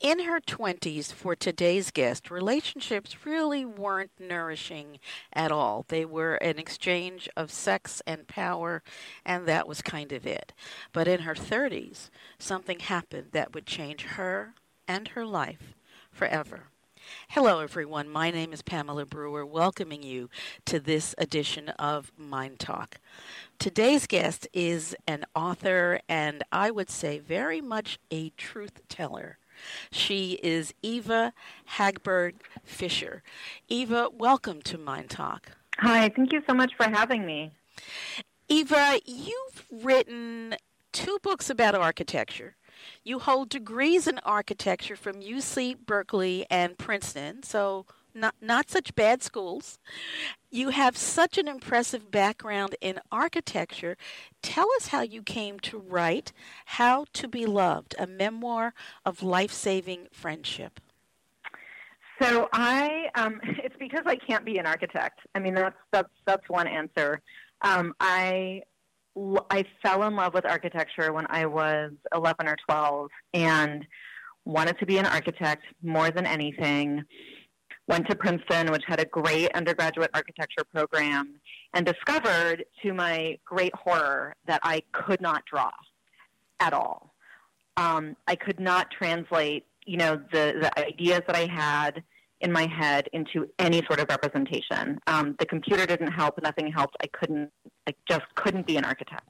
In her 20s, for today's guest, relationships really weren't nourishing at all. They were an exchange of sex and power, and that was kind of it. But in her 30s, something happened that would change her and her life forever. Hello, everyone. My name is Pamela Brewer, welcoming you to this edition of MyNDTALK. Today's guest is an author and I would say very much a truth teller. She is Eva Hagberg Fisher. Eva, welcome to MyNDTALK. Hi, thank you so much for having me. Eva, you've written two books about architecture. You hold degrees in architecture from UC Berkeley and Princeton, so not, not such bad schools. You have such an impressive background in architecture. Tell us how you came to write How to Be Loved, a memoir of life saving friendship. So I, um, it's because I can't be an architect. I mean, that's that's that's one answer. Um, I I fell in love with architecture when I was 11 or 12, and wanted to be an architect more than anything went to Princeton, which had a great undergraduate architecture program, and discovered to my great horror that I could not draw at all. Um, I could not translate, you know, the, the ideas that I had in my head into any sort of representation. Um, the computer didn't help, nothing helped. I couldn't, I just couldn't be an architect.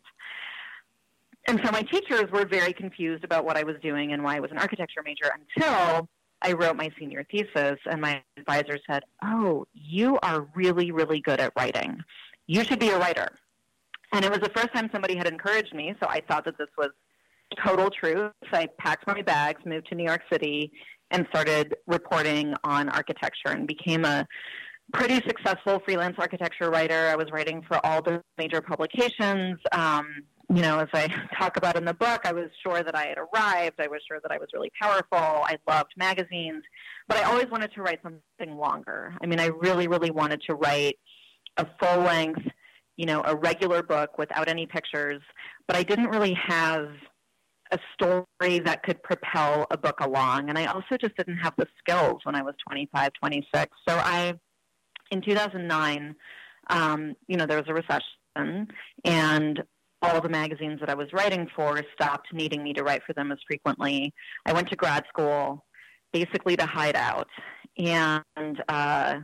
And so my teachers were very confused about what I was doing and why I was an architecture major until I wrote my senior thesis, and my advisor said, Oh, you are really, really good at writing. You should be a writer. And it was the first time somebody had encouraged me, so I thought that this was total truth. So I packed my bags, moved to New York City, and started reporting on architecture and became a pretty successful freelance architecture writer. I was writing for all the major publications. Um, you know, as I talk about in the book, I was sure that I had arrived. I was sure that I was really powerful. I loved magazines, but I always wanted to write something longer. I mean, I really, really wanted to write a full length, you know, a regular book without any pictures, but I didn't really have a story that could propel a book along. And I also just didn't have the skills when I was 25, 26. So I, in 2009, um, you know, there was a recession and all the magazines that I was writing for stopped needing me to write for them as frequently. I went to grad school basically to hide out and uh,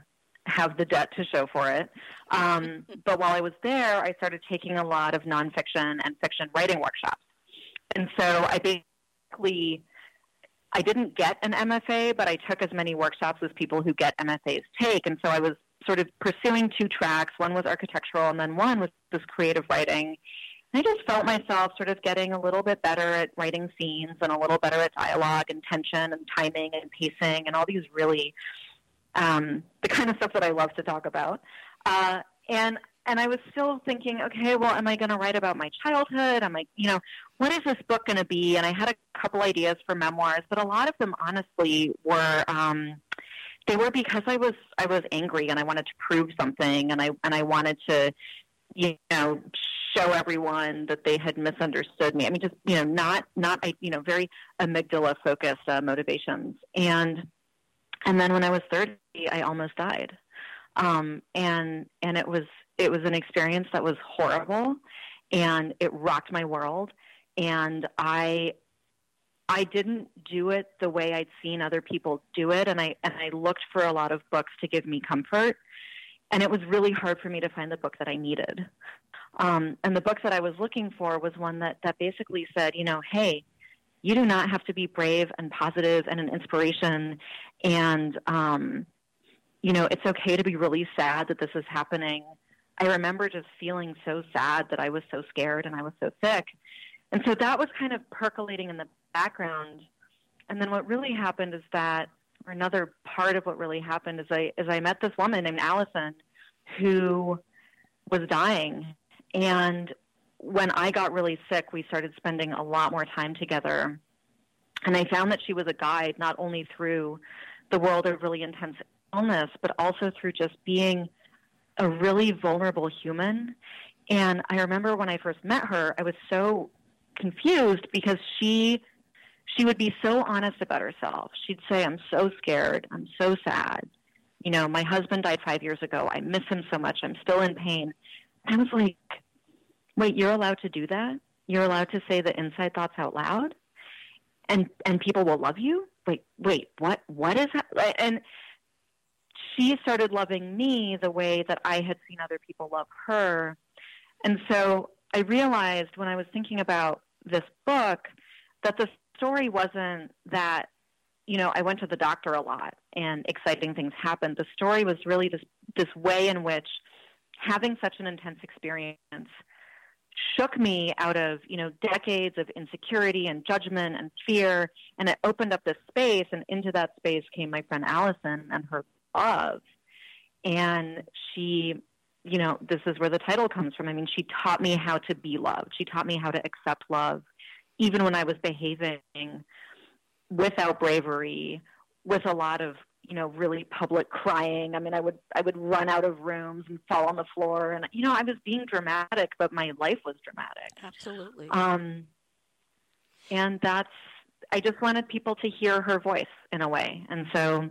have the debt to show for it. Um, but while I was there, I started taking a lot of nonfiction and fiction writing workshops. And so I basically I didn't get an MFA, but I took as many workshops as people who get MFAs take. And so I was sort of pursuing two tracks. One was architectural, and then one was this creative writing. I just felt myself sort of getting a little bit better at writing scenes and a little better at dialogue and tension and timing and pacing and all these really um, the kind of stuff that I love to talk about. Uh, and and I was still thinking, okay, well, am I going to write about my childhood? Am I, you know, what is this book going to be? And I had a couple ideas for memoirs, but a lot of them, honestly, were um, they were because I was I was angry and I wanted to prove something, and I and I wanted to, you know, show everyone that they had misunderstood me. I mean, just you know, not not you know, very amygdala focused uh, motivations. And and then when I was thirty, I almost died, um, and and it was it was an experience that was horrible, and it rocked my world. And I I didn't do it the way I'd seen other people do it, and I and I looked for a lot of books to give me comfort. And it was really hard for me to find the book that I needed. Um, and the book that I was looking for was one that, that basically said, you know, hey, you do not have to be brave and positive and an inspiration. And, um, you know, it's okay to be really sad that this is happening. I remember just feeling so sad that I was so scared and I was so sick. And so that was kind of percolating in the background. And then what really happened is that, or another part of what really happened is I, is I met this woman named Allison who was dying and when I got really sick, we started spending a lot more time together. And I found that she was a guide not only through the world of really intense illness, but also through just being a really vulnerable human. And I remember when I first met her, I was so confused because she she would be so honest about herself. She'd say, I'm so scared. I'm so sad. You know, my husband died five years ago. I miss him so much. I'm still in pain. I was like, wait, you're allowed to do that? You're allowed to say the inside thoughts out loud? And and people will love you? Wait, wait, what what is that? And she started loving me the way that I had seen other people love her. And so I realized when I was thinking about this book that the story wasn't that you know I went to the doctor a lot and exciting things happened. The story was really this this way in which having such an intense experience shook me out of you know decades of insecurity and judgment and fear. And it opened up this space and into that space came my friend allison and her love. And she you know this is where the title comes from. I mean she taught me how to be loved. She taught me how to accept love even when i was behaving without bravery with a lot of you know really public crying. I mean i would i would run out of rooms and fall on the floor. And you know i was being dramatic but my life was dramatic. Absolutely. Um and that's i just wanted people to hear her voice in a way. And so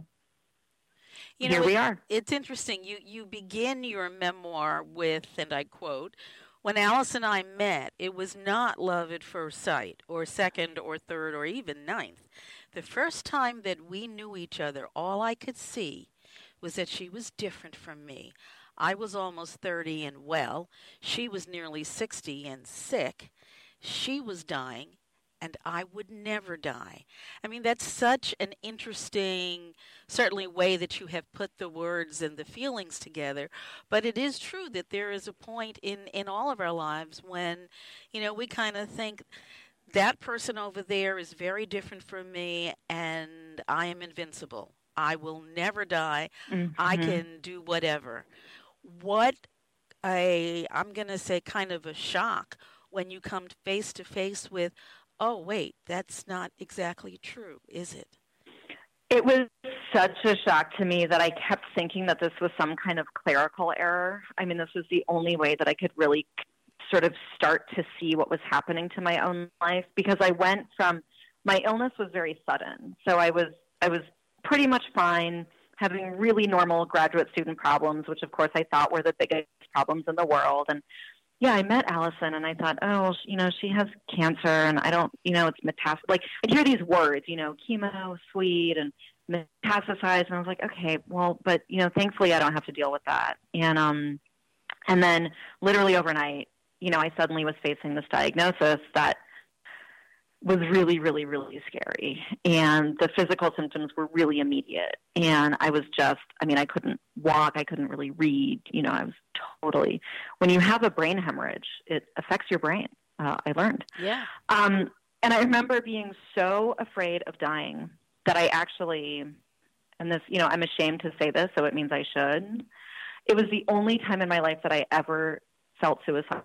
you know, here we are. it's interesting. You you begin your memoir with and i quote when Alice and I met, it was not love at first sight, or second, or third, or even ninth. The first time that we knew each other, all I could see was that she was different from me. I was almost 30 and well. She was nearly 60 and sick. She was dying, and I would never die. I mean, that's such an interesting, certainly, way that you have put the words and the feelings together. But it is true that there is a point in, in all of our lives when, you know, we kind of think that person over there is very different from me, and I am invincible. I will never die. Mm-hmm. I can do whatever. What a, I'm going to say, kind of a shock when you come face to face with oh, wait, that's not exactly true, is it? It was such a shock to me that I kept thinking that this was some kind of clerical error. I mean, this was the only way that I could really sort of start to see what was happening to my own life because I went from my illness was very sudden. So I was I was pretty much fine, having really normal graduate student problems, which of course I thought were the biggest problems in the world and yeah, I met Allison and I thought, oh, you know, she has cancer and I don't, you know, it's metastasis. Like I'd hear these words, you know, chemo, suite, and metastasized, and I was like, okay, well, but you know, thankfully I don't have to deal with that. And um, and then literally overnight, you know, I suddenly was facing this diagnosis that was really, really, really scary. And the physical symptoms were really immediate. And I was just, I mean, I couldn't walk, I couldn't really read. You know, I was totally, when you have a brain hemorrhage, it affects your brain. Uh, I learned. Yeah. Um, and I remember being so afraid of dying that I actually, and this, you know, I'm ashamed to say this, so it means I should. It was the only time in my life that I ever felt suicide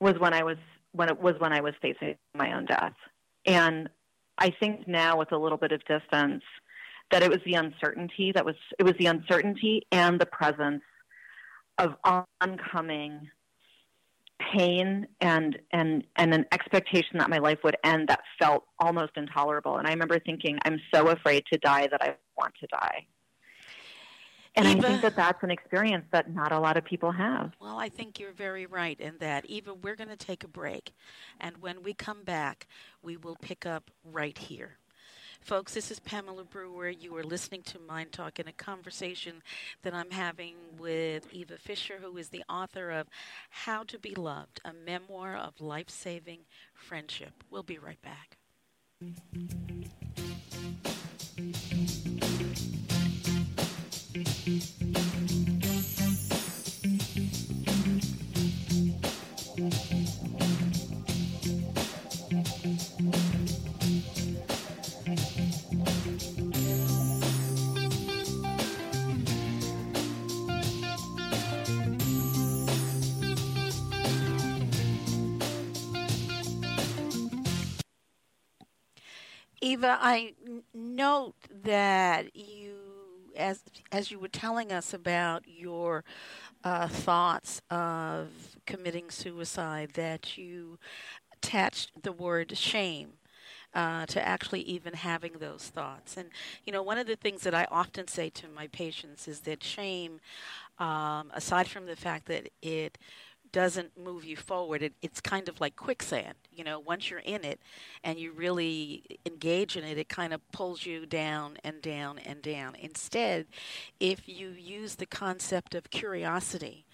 was when I was when it was when I was facing my own death. And I think now with a little bit of distance that it was the uncertainty that was it was the uncertainty and the presence of oncoming pain and and and an expectation that my life would end that felt almost intolerable and i remember thinking i'm so afraid to die that i want to die and Eva, I think that that's an experience that not a lot of people have. Well, I think you're very right in that. Eva, we're going to take a break. And when we come back, we will pick up right here. Folks, this is Pamela Brewer. You are listening to MyNDTALK in a conversation that I'm having with Eva Fisher, who is the author of How to Be Loved, a memoir of life saving friendship. We'll be right back. Eva, I note that as as you were telling us about your uh, thoughts of committing suicide, that you attached the word shame uh, to actually even having those thoughts. And, you know, one of the things that I often say to my patients is that shame, um, aside from the fact that it doesn't move you forward. It, it's kind of like quicksand. You know, once you're in it and you really engage in it, it kind of pulls you down and down and down. Instead, if you use the concept of curiosity,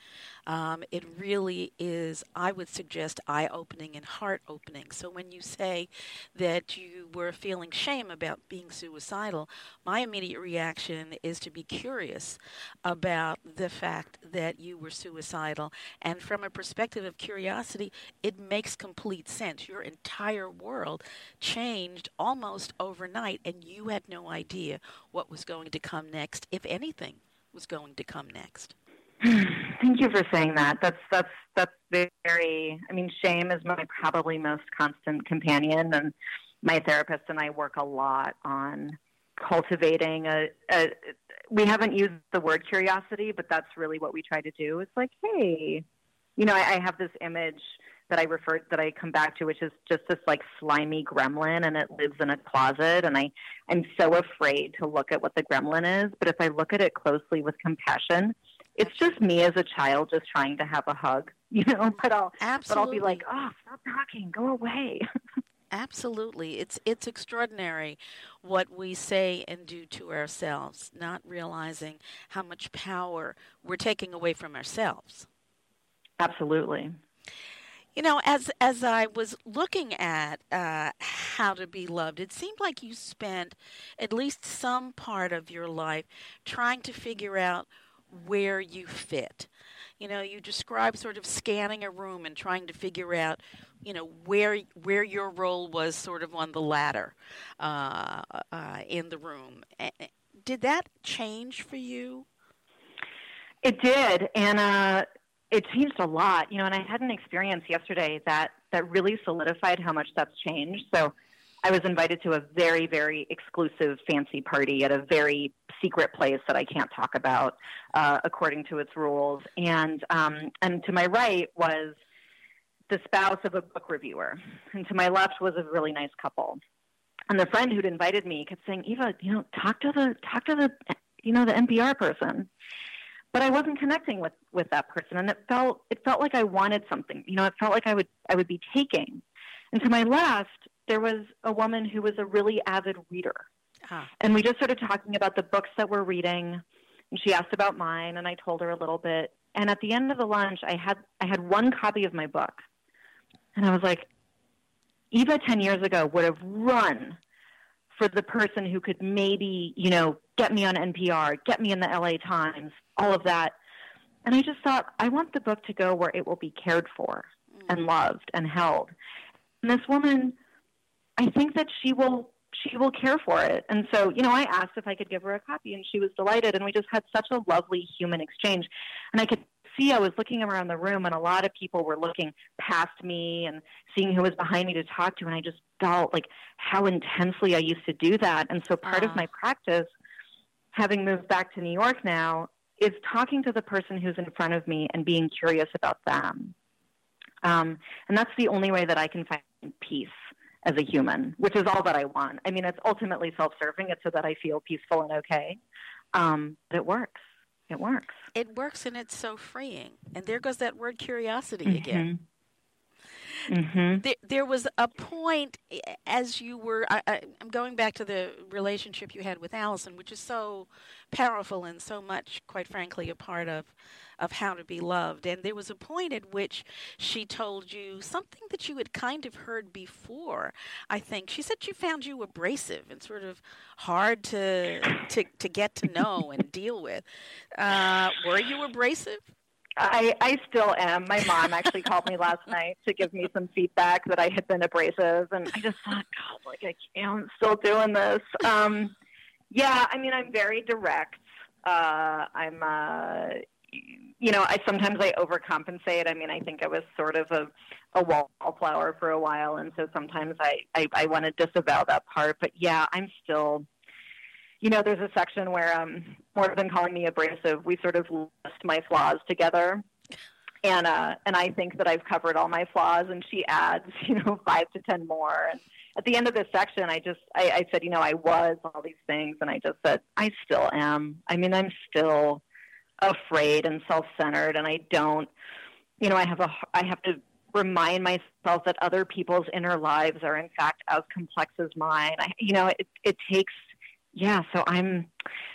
um, it really is, I would suggest, eye opening and heart opening. So when you say that you were feeling shame about being suicidal, my immediate reaction is to be curious about the fact that you were suicidal. And from a perspective of curiosity, it makes complete sense. Your entire world changed almost overnight, and you had no idea what was going to come next, if anything was going to come next. Thank you for saying that. That's that's that's very. I mean, shame is my probably most constant companion, and my therapist and I work a lot on cultivating a, a. We haven't used the word curiosity, but that's really what we try to do. It's like, hey, you know, I, I have this image that I refer that I come back to, which is just this like slimy gremlin, and it lives in a closet. And I I'm so afraid to look at what the gremlin is, but if I look at it closely with compassion, it's just me as a child just trying to have a hug, you know. But I'll Absolutely. but I'll be like, oh, stop talking, go away. Absolutely, it's it's extraordinary what we say and do to ourselves, not realizing how much power we're taking away from ourselves. Absolutely. You know, as as I was looking at uh, how to be loved, it seemed like you spent at least some part of your life trying to figure out where you fit. You know, you describe sort of scanning a room and trying to figure out, you know, where where your role was sort of on the ladder uh, uh, in the room. Did that change for you? It did, and uh, it changed a lot. You know, and I had an experience yesterday that that really solidified how much that's changed. So I was invited to a very, very exclusive fancy party at a very secret place that I can't talk about uh, according to its rules. And um, and to my right was the spouse of a book reviewer, and to my left was a really nice couple. And the friend who'd invited me kept saying, "Eva, you know, talk to the talk to the you know the NPR person." But I wasn't connecting with with that person, and it felt it felt like I wanted something. You know, it felt like I would I would be taking. And to my left there was a woman who was a really avid reader. Ah. And we just started talking about the books that we're reading. And she asked about mine, and I told her a little bit. And at the end of the lunch, I had I had one copy of my book, and I was like, Eva ten years ago would have run for the person who could maybe you know get me on NPR, get me in the LA Times, all of that. And I just thought, I want the book to go where it will be cared for mm. and loved and held. And this woman I think that she will she will care for it. And so, you know, I asked if I could give her a copy and she was delighted and we just had such a lovely human exchange. And I could see I was looking around the room and a lot of people were looking past me and seeing who was behind me to talk to and I just felt like how intensely I used to do that. And so part of my practice having moved back to New York now is talking to the person who's in front of me and being curious about them. Um, and that's the only way that I can find peace as a human, which is all that I want. I mean, it's ultimately self serving. It's so that I feel peaceful and okay. Um, but it works. It works. It works and it's so freeing. And there goes that word curiosity mm-hmm. again. Mm-hmm. There, there, was a point as you were. I, I'm going back to the relationship you had with Allison, which is so powerful and so much, quite frankly, a part of of how to be loved. And there was a point at which she told you something that you had kind of heard before. I think she said she found you abrasive and sort of hard to to to get to know and deal with. Uh, were you abrasive? I, I still am. My mom actually called me last night to give me some feedback that I had been abrasive, and I just thought, God, like I can't, I'm still doing this. Um, yeah, I mean, I'm very direct. Uh, I'm, uh, you know, I sometimes I overcompensate. I mean, I think I was sort of a, a wallflower for a while, and so sometimes I, I, I want to disavow that part. But yeah, I'm still, you know, there's a section where um, more than calling me abrasive, we sort of list my flaws together. And uh, and I think that I've covered all my flaws, and she adds, you know, five to ten more. And at the end of this section, I just I, I said, you know, I was all these things, and I just said I still am. I mean, I'm still afraid and self-centered, and I don't, you know, I have a I have to remind myself that other people's inner lives are in fact as complex as mine. I, you know, it it takes yeah, so I'm,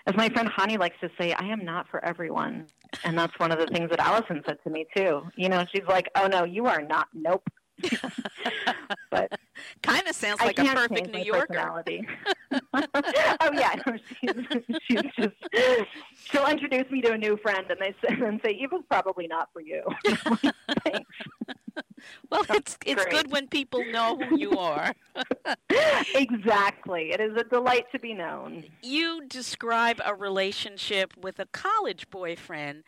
as my friend Hani likes to say, I am not for everyone. And that's one of the things that Allison said to me too. You know, she's like, oh no, you are not. Nope. but kind of sounds like a perfect New Yorker. oh yeah, she's, she's just she'll introduce me to a new friend and they say and say Eva's probably not for you. Thanks. well, it's it's Great. good when people know who you are. exactly. It is a delight to be known. You describe a relationship with a college boyfriend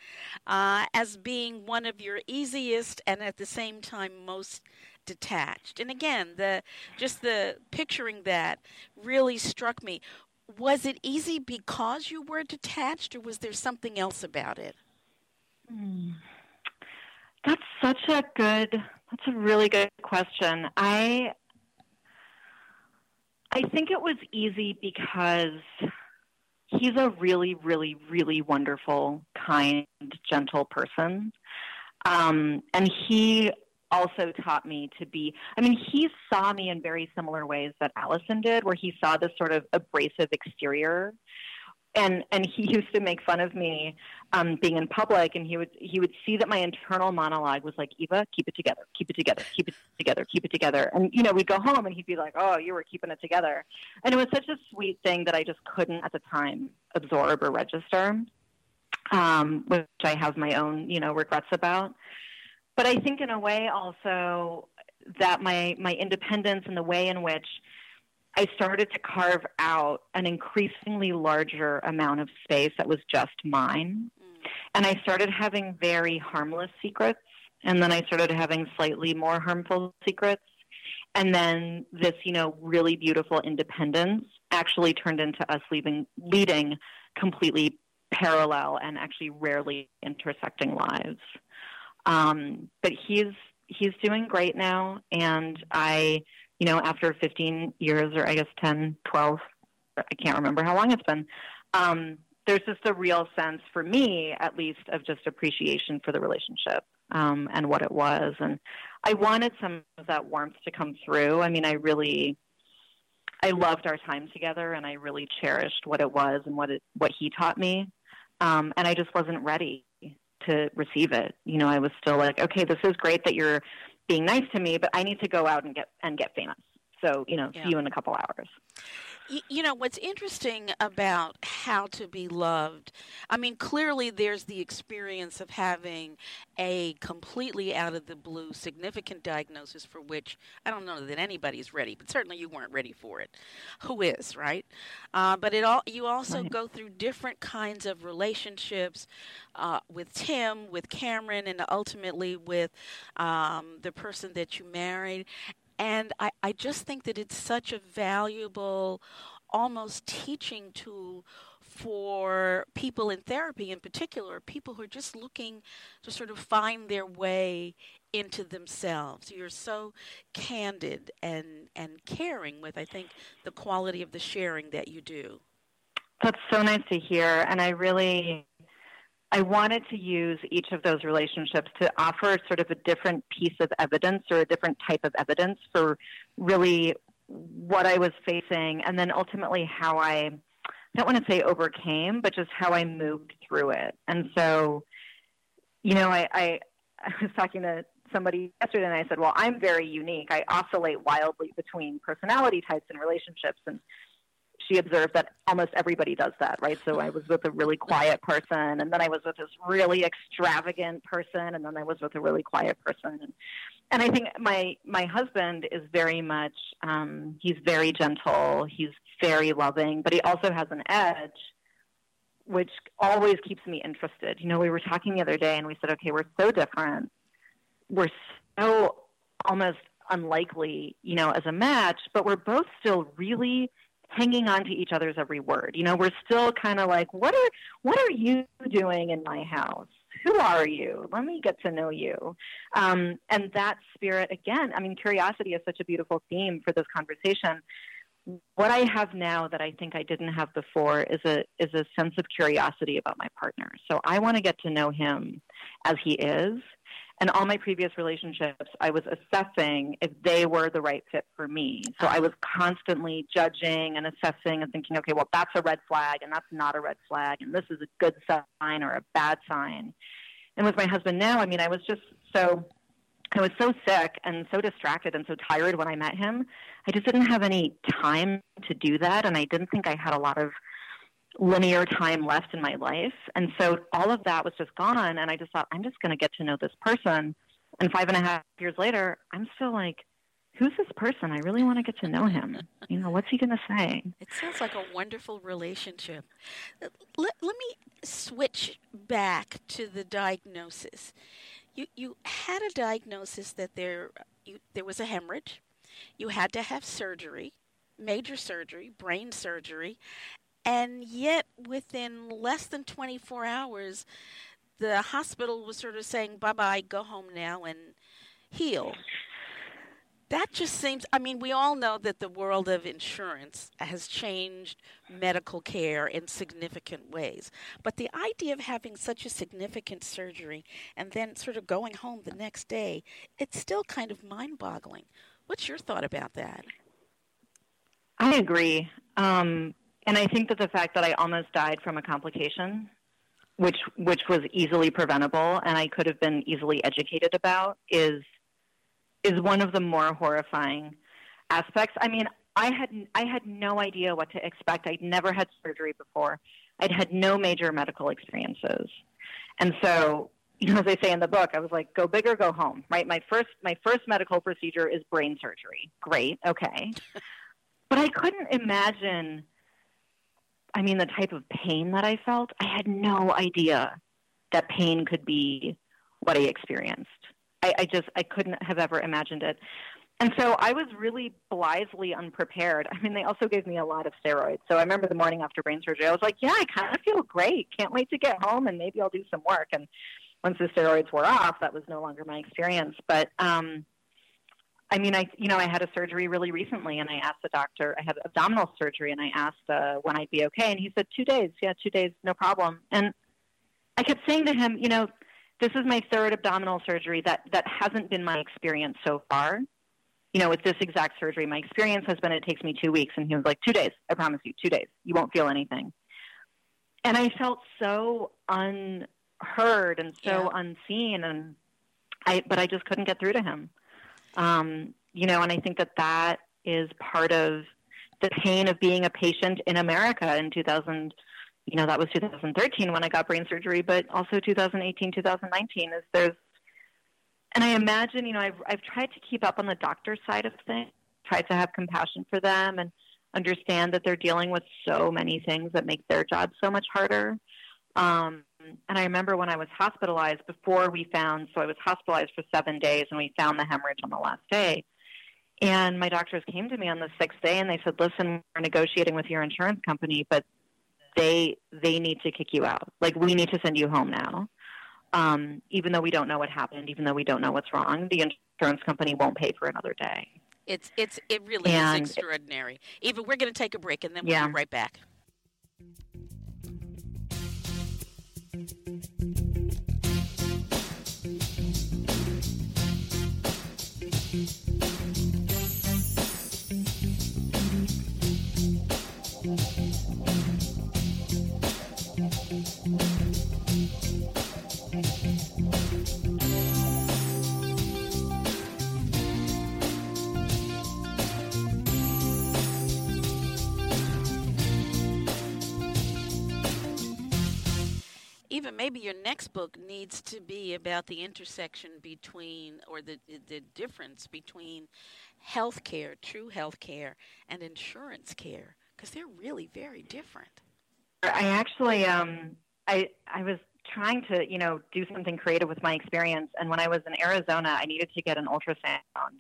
uh, as being one of your easiest and at the same time most detached. And again, the just the picturing that really struck me. Was it easy because you were detached, or was there something else about it? Mm. That's such a good that's a really good question. I I think it was easy because he's a really, really, really wonderful, kind, gentle person. Um, and he also taught me to be i mean he saw me in very similar ways that allison did where he saw this sort of abrasive exterior and and he used to make fun of me um, being in public, and he would he would see that my internal monologue was like, Eva, keep it together, keep it together, keep it together, keep it together. And you know, we'd go home, and he'd be like, Oh, you were keeping it together, and it was such a sweet thing that I just couldn't at the time absorb or register, um, which I have my own you know regrets about. But I think in a way also that my my independence and the way in which I started to carve out an increasingly larger amount of space that was just mine. Mm. And I started having very harmless secrets. And then I started having slightly more harmful secrets. And then this, you know, really beautiful independence actually turned into us leaving, leading completely parallel and actually rarely intersecting lives. Um, but he's he's doing great now, and I you know, after 15 years or I guess 10, 12, I can't remember how long it's been, um, there's just a real sense for me, at least, of just appreciation for the relationship um, and what it was. And I wanted some of that warmth to come through. I mean, I really, I loved our time together, and I really cherished what it was and what it, what he taught me. Um, and I just wasn't ready to receive it. You know, I was still like, okay, this is great that you're being nice to me, but I need to go out and get and get famous. So, you know, yeah. see you in a couple hours. You know, what's interesting about how to be loved, I mean, clearly there's the experience of having a completely out of the blue significant diagnosis for which I don't know that anybody's ready, but certainly you weren't ready for it. Who is, right? Uh, but it all you also right. go through different kinds of relationships uh, with Tim, with Cameron, and ultimately with um, the person that you married. And I, I just think that it's such a valuable, almost teaching tool for people in therapy in particular, people who are just looking to sort of find their way into themselves. You're so candid and, and caring with, I think, the quality of the sharing that you do. That's so nice to hear. And I really I wanted to use each of those relationships to offer sort of a different piece of evidence or a different type of evidence for really what I was facing and then ultimately how I, I don't want to say overcame, but just how I moved through it. And so, you know, I, I, I was talking to somebody yesterday and I said, well, I'm very unique. I oscillate wildly between personality types and relationships. And she observed that almost everybody does that, right? So I was with a really quiet person, and then I was with this really extravagant person, and then I was with a really quiet person. And, I think my my husband is very much um, he's very gentle, he's very loving, but he also has an edge, which always keeps me interested. You know, we were talking the other day, and we said, okay, we're so different, we're so almost unlikely, you know, as a match, but we're both still really hanging on to each other's every word. You know, we're still kind of like, what are what are you doing in my house? Who are you? Let me get to know you. Um, and that spirit, again, I mean, curiosity is such a beautiful theme for this conversation. What I have now that I think I didn't have before is a is a sense of curiosity about my partner. So I want to get to know him as he is and all my previous relationships, I was assessing if they were the right fit for me. So I was constantly judging and assessing and thinking, okay, well, that's a red flag and that's not a red flag, and this is a good sign or a bad sign. And with my husband now, I mean, I was just so I was so sick and so distracted and so tired when I met him. I just didn't have any time to do that, and I didn't think I had a lot of linear time left in my life. And so all of that was just gone. And I just thought, I'm just going to get to know this person. And five and a half years later, I'm still like, who's this person? I really want to get to know him. You know, what's he going to say? It sounds like a wonderful relationship. Let, let me switch back to the diagnosis. You, you had a diagnosis that there, you, there was a hemorrhage. You had to have surgery major surgery, brain surgery, and yet, within less than 24 hours, the hospital was sort of saying, bye bye, go home now and heal. That just seems, I mean, we all know that the world of insurance has changed medical care in significant ways. But the idea of having such a significant surgery and then sort of going home the next day, it's still kind of mind boggling. What's your thought about that? I agree. Um, and I think that the fact that I almost died from a complication, which which was easily preventable and I could have been easily educated about, is is one of the more horrifying aspects. I mean, I had I had no idea what to expect. I'd never had surgery before. I'd had no major medical experiences, and so you know, as I say in the book, I was like, go big or go home. Right. My first my first medical procedure is brain surgery. Great. Okay. but I couldn't imagine I mean, the type of pain that I felt, I had no idea that pain could be what I experienced. I, I just, I couldn't have ever imagined it. And so I was really blithely unprepared. I mean, they also gave me a lot of steroids. So I remember the morning after brain surgery, I was like, yeah, I kind of feel great. Can't wait to get home and maybe I'll do some work. And once the steroids were off, that was no longer my experience. But um, I mean, I you know I had a surgery really recently, and I asked the doctor. I had abdominal surgery, and I asked uh, when I'd be okay, and he said two days. Yeah, two days, no problem. And I kept saying to him, you know, this is my third abdominal surgery. That that hasn't been my experience so far. You know, with this exact surgery, my experience has been it takes me two weeks, and he was like, two days. I promise you, two days. You won't feel anything. And I felt so unheard and so yeah. unseen, and I but I just couldn't get through to him. Um, you know, and I think that that is part of the pain of being a patient in America in 2000. You know, that was 2013 when I got brain surgery, but also 2018, 2019 is there's, and I imagine, you know, I've I've tried to keep up on the doctor side of things, tried to have compassion for them and understand that they're dealing with so many things that make their job so much harder. Um, and I remember when I was hospitalized before we found, so I was hospitalized for seven days and we found the hemorrhage on the last day. And my doctors came to me on the sixth day and they said, listen, we're negotiating with your insurance company, but they, they need to kick you out. Like, we need to send you home now. Um, even though we don't know what happened, even though we don't know what's wrong, the insurance company won't pay for another day. It's, it's, it really and is extraordinary. Even we're going to take a break and then we'll yeah. be right back. Even maybe your next book needs to be about the intersection between or the the difference between healthcare, true healthcare, and insurance care because they're really very different. I actually um I I was trying to, you know, do something creative with my experience and when I was in Arizona, I needed to get an ultrasound.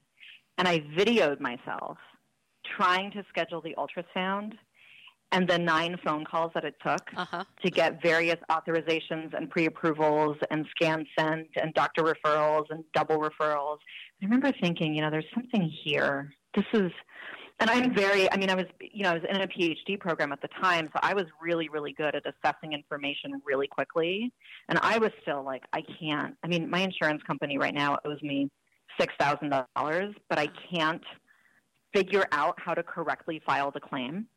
And I videoed myself trying to schedule the ultrasound and the nine phone calls that it took Uh-huh. to get various authorizations and pre-approvals and scan sent and doctor referrals and double referrals. I remember thinking, you know, there's something here. This is, and I'm very, I mean, I was, you know, I was in a PhD program at the time, so I was really, really good at assessing information really quickly. And I was still like, I can't. I mean, my insurance company right now owes me six thousand dollars, but I can't figure out how to correctly file the claim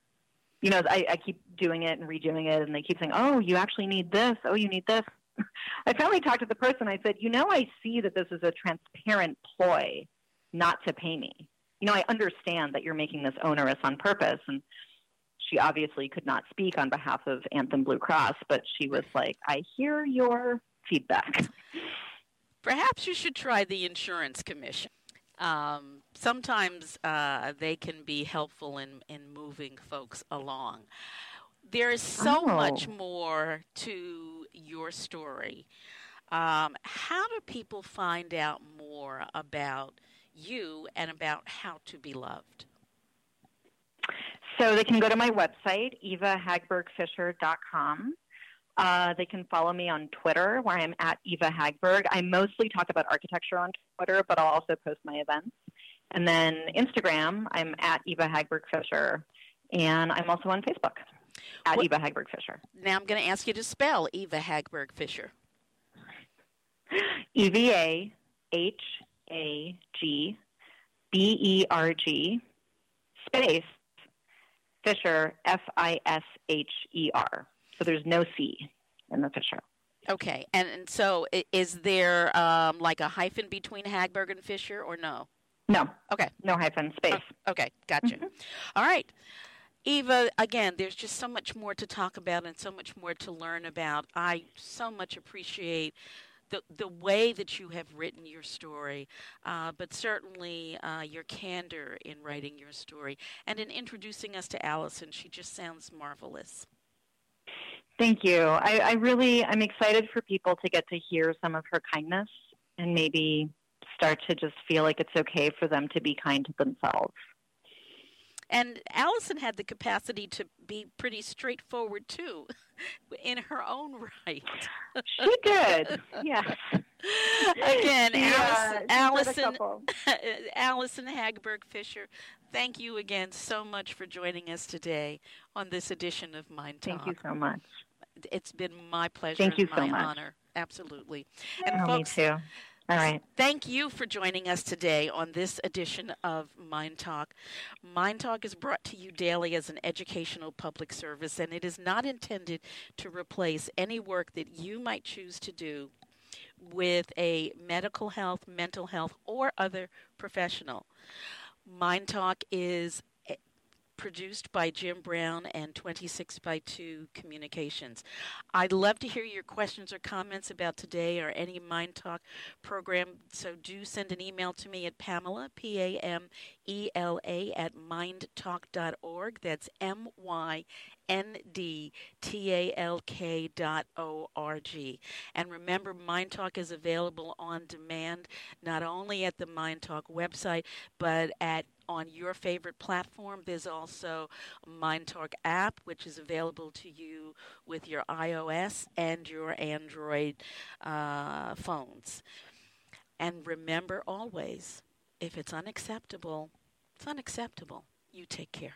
you know, I, I keep doing it and redoing it, and they keep saying, "Oh, you actually need this. Oh, you need this." I finally talked to the person. I said, "You know, I see that this is a transparent ploy not to pay me. You know, I understand that you're making this onerous on purpose." And she obviously could not speak on behalf of Anthem Blue Cross, but she was like, "I hear your feedback." Perhaps you should try the insurance commission. Um, sometimes uh, they can be helpful in, in moving folks along. There is so Oh. much more to your story. Um, how do people find out more about you and about how to be loved? So they can go to my website, evahagbergfisher.com. Uh, they can follow me on Twitter, where I'm at Eva Hagberg. I mostly talk about architecture on Twitter, but I'll also post my events. And then Instagram, I'm at Eva Hagberg Fisher. And I'm also on Facebook at What- Eva Hagberg Fisher. Now I'm going to ask you to spell Eva Hagberg Fisher. E V A H A G B E R G space Fisher F I S H E R. So there's no C in the Fisher. Okay, and, and so is there um, like a hyphen between Hagberg and Fisher or no? No. Okay. No hyphen space. Okay, gotcha. All right. Eva, again, there's just so much more to talk about and so much more to learn about. I so much appreciate the, the way that you have written your story, uh, but certainly uh, your candor in writing your story and in introducing us to Allison. She just sounds marvelous. Thank you. I, I really I'm excited for people to get to hear some of her kindness and maybe start to just feel like it's okay for them to be kind to themselves. And Allison had the capacity to be pretty straightforward too, in her own right. She did. yes. Again, Yeah, Allison, Allison. Allison Hagberg Fisher, thank you again so much for joining us today on this edition of MyNDTALK. Thank you so much. It's been my pleasure Thank you so my much. honor. Absolutely. And Oh, folks, me too. All right. Thank you for joining us today on this edition of MyNDTALK. Mind Talk is brought to you daily as an educational public service, and it is not intended to replace any work that you might choose to do with a medical health, mental health, or other professional. MyNDTALK is produced by Jim Brown and 26 by 2 Communications. I'd love to hear your questions or comments about today or any MyNDTALK program, so do send an email to me at Pamela, P A M E L A, at myndtalk.org. That's M Y N D T A L K dot O R G. And remember, MyNDTALK is available on demand not only at the MyNDTALK website, but at on your favorite platform. There's also a MyNDTALK app, which is available to you with your iOS and your Android uh, phones. And remember always, if it's unacceptable, it's unacceptable. You take care.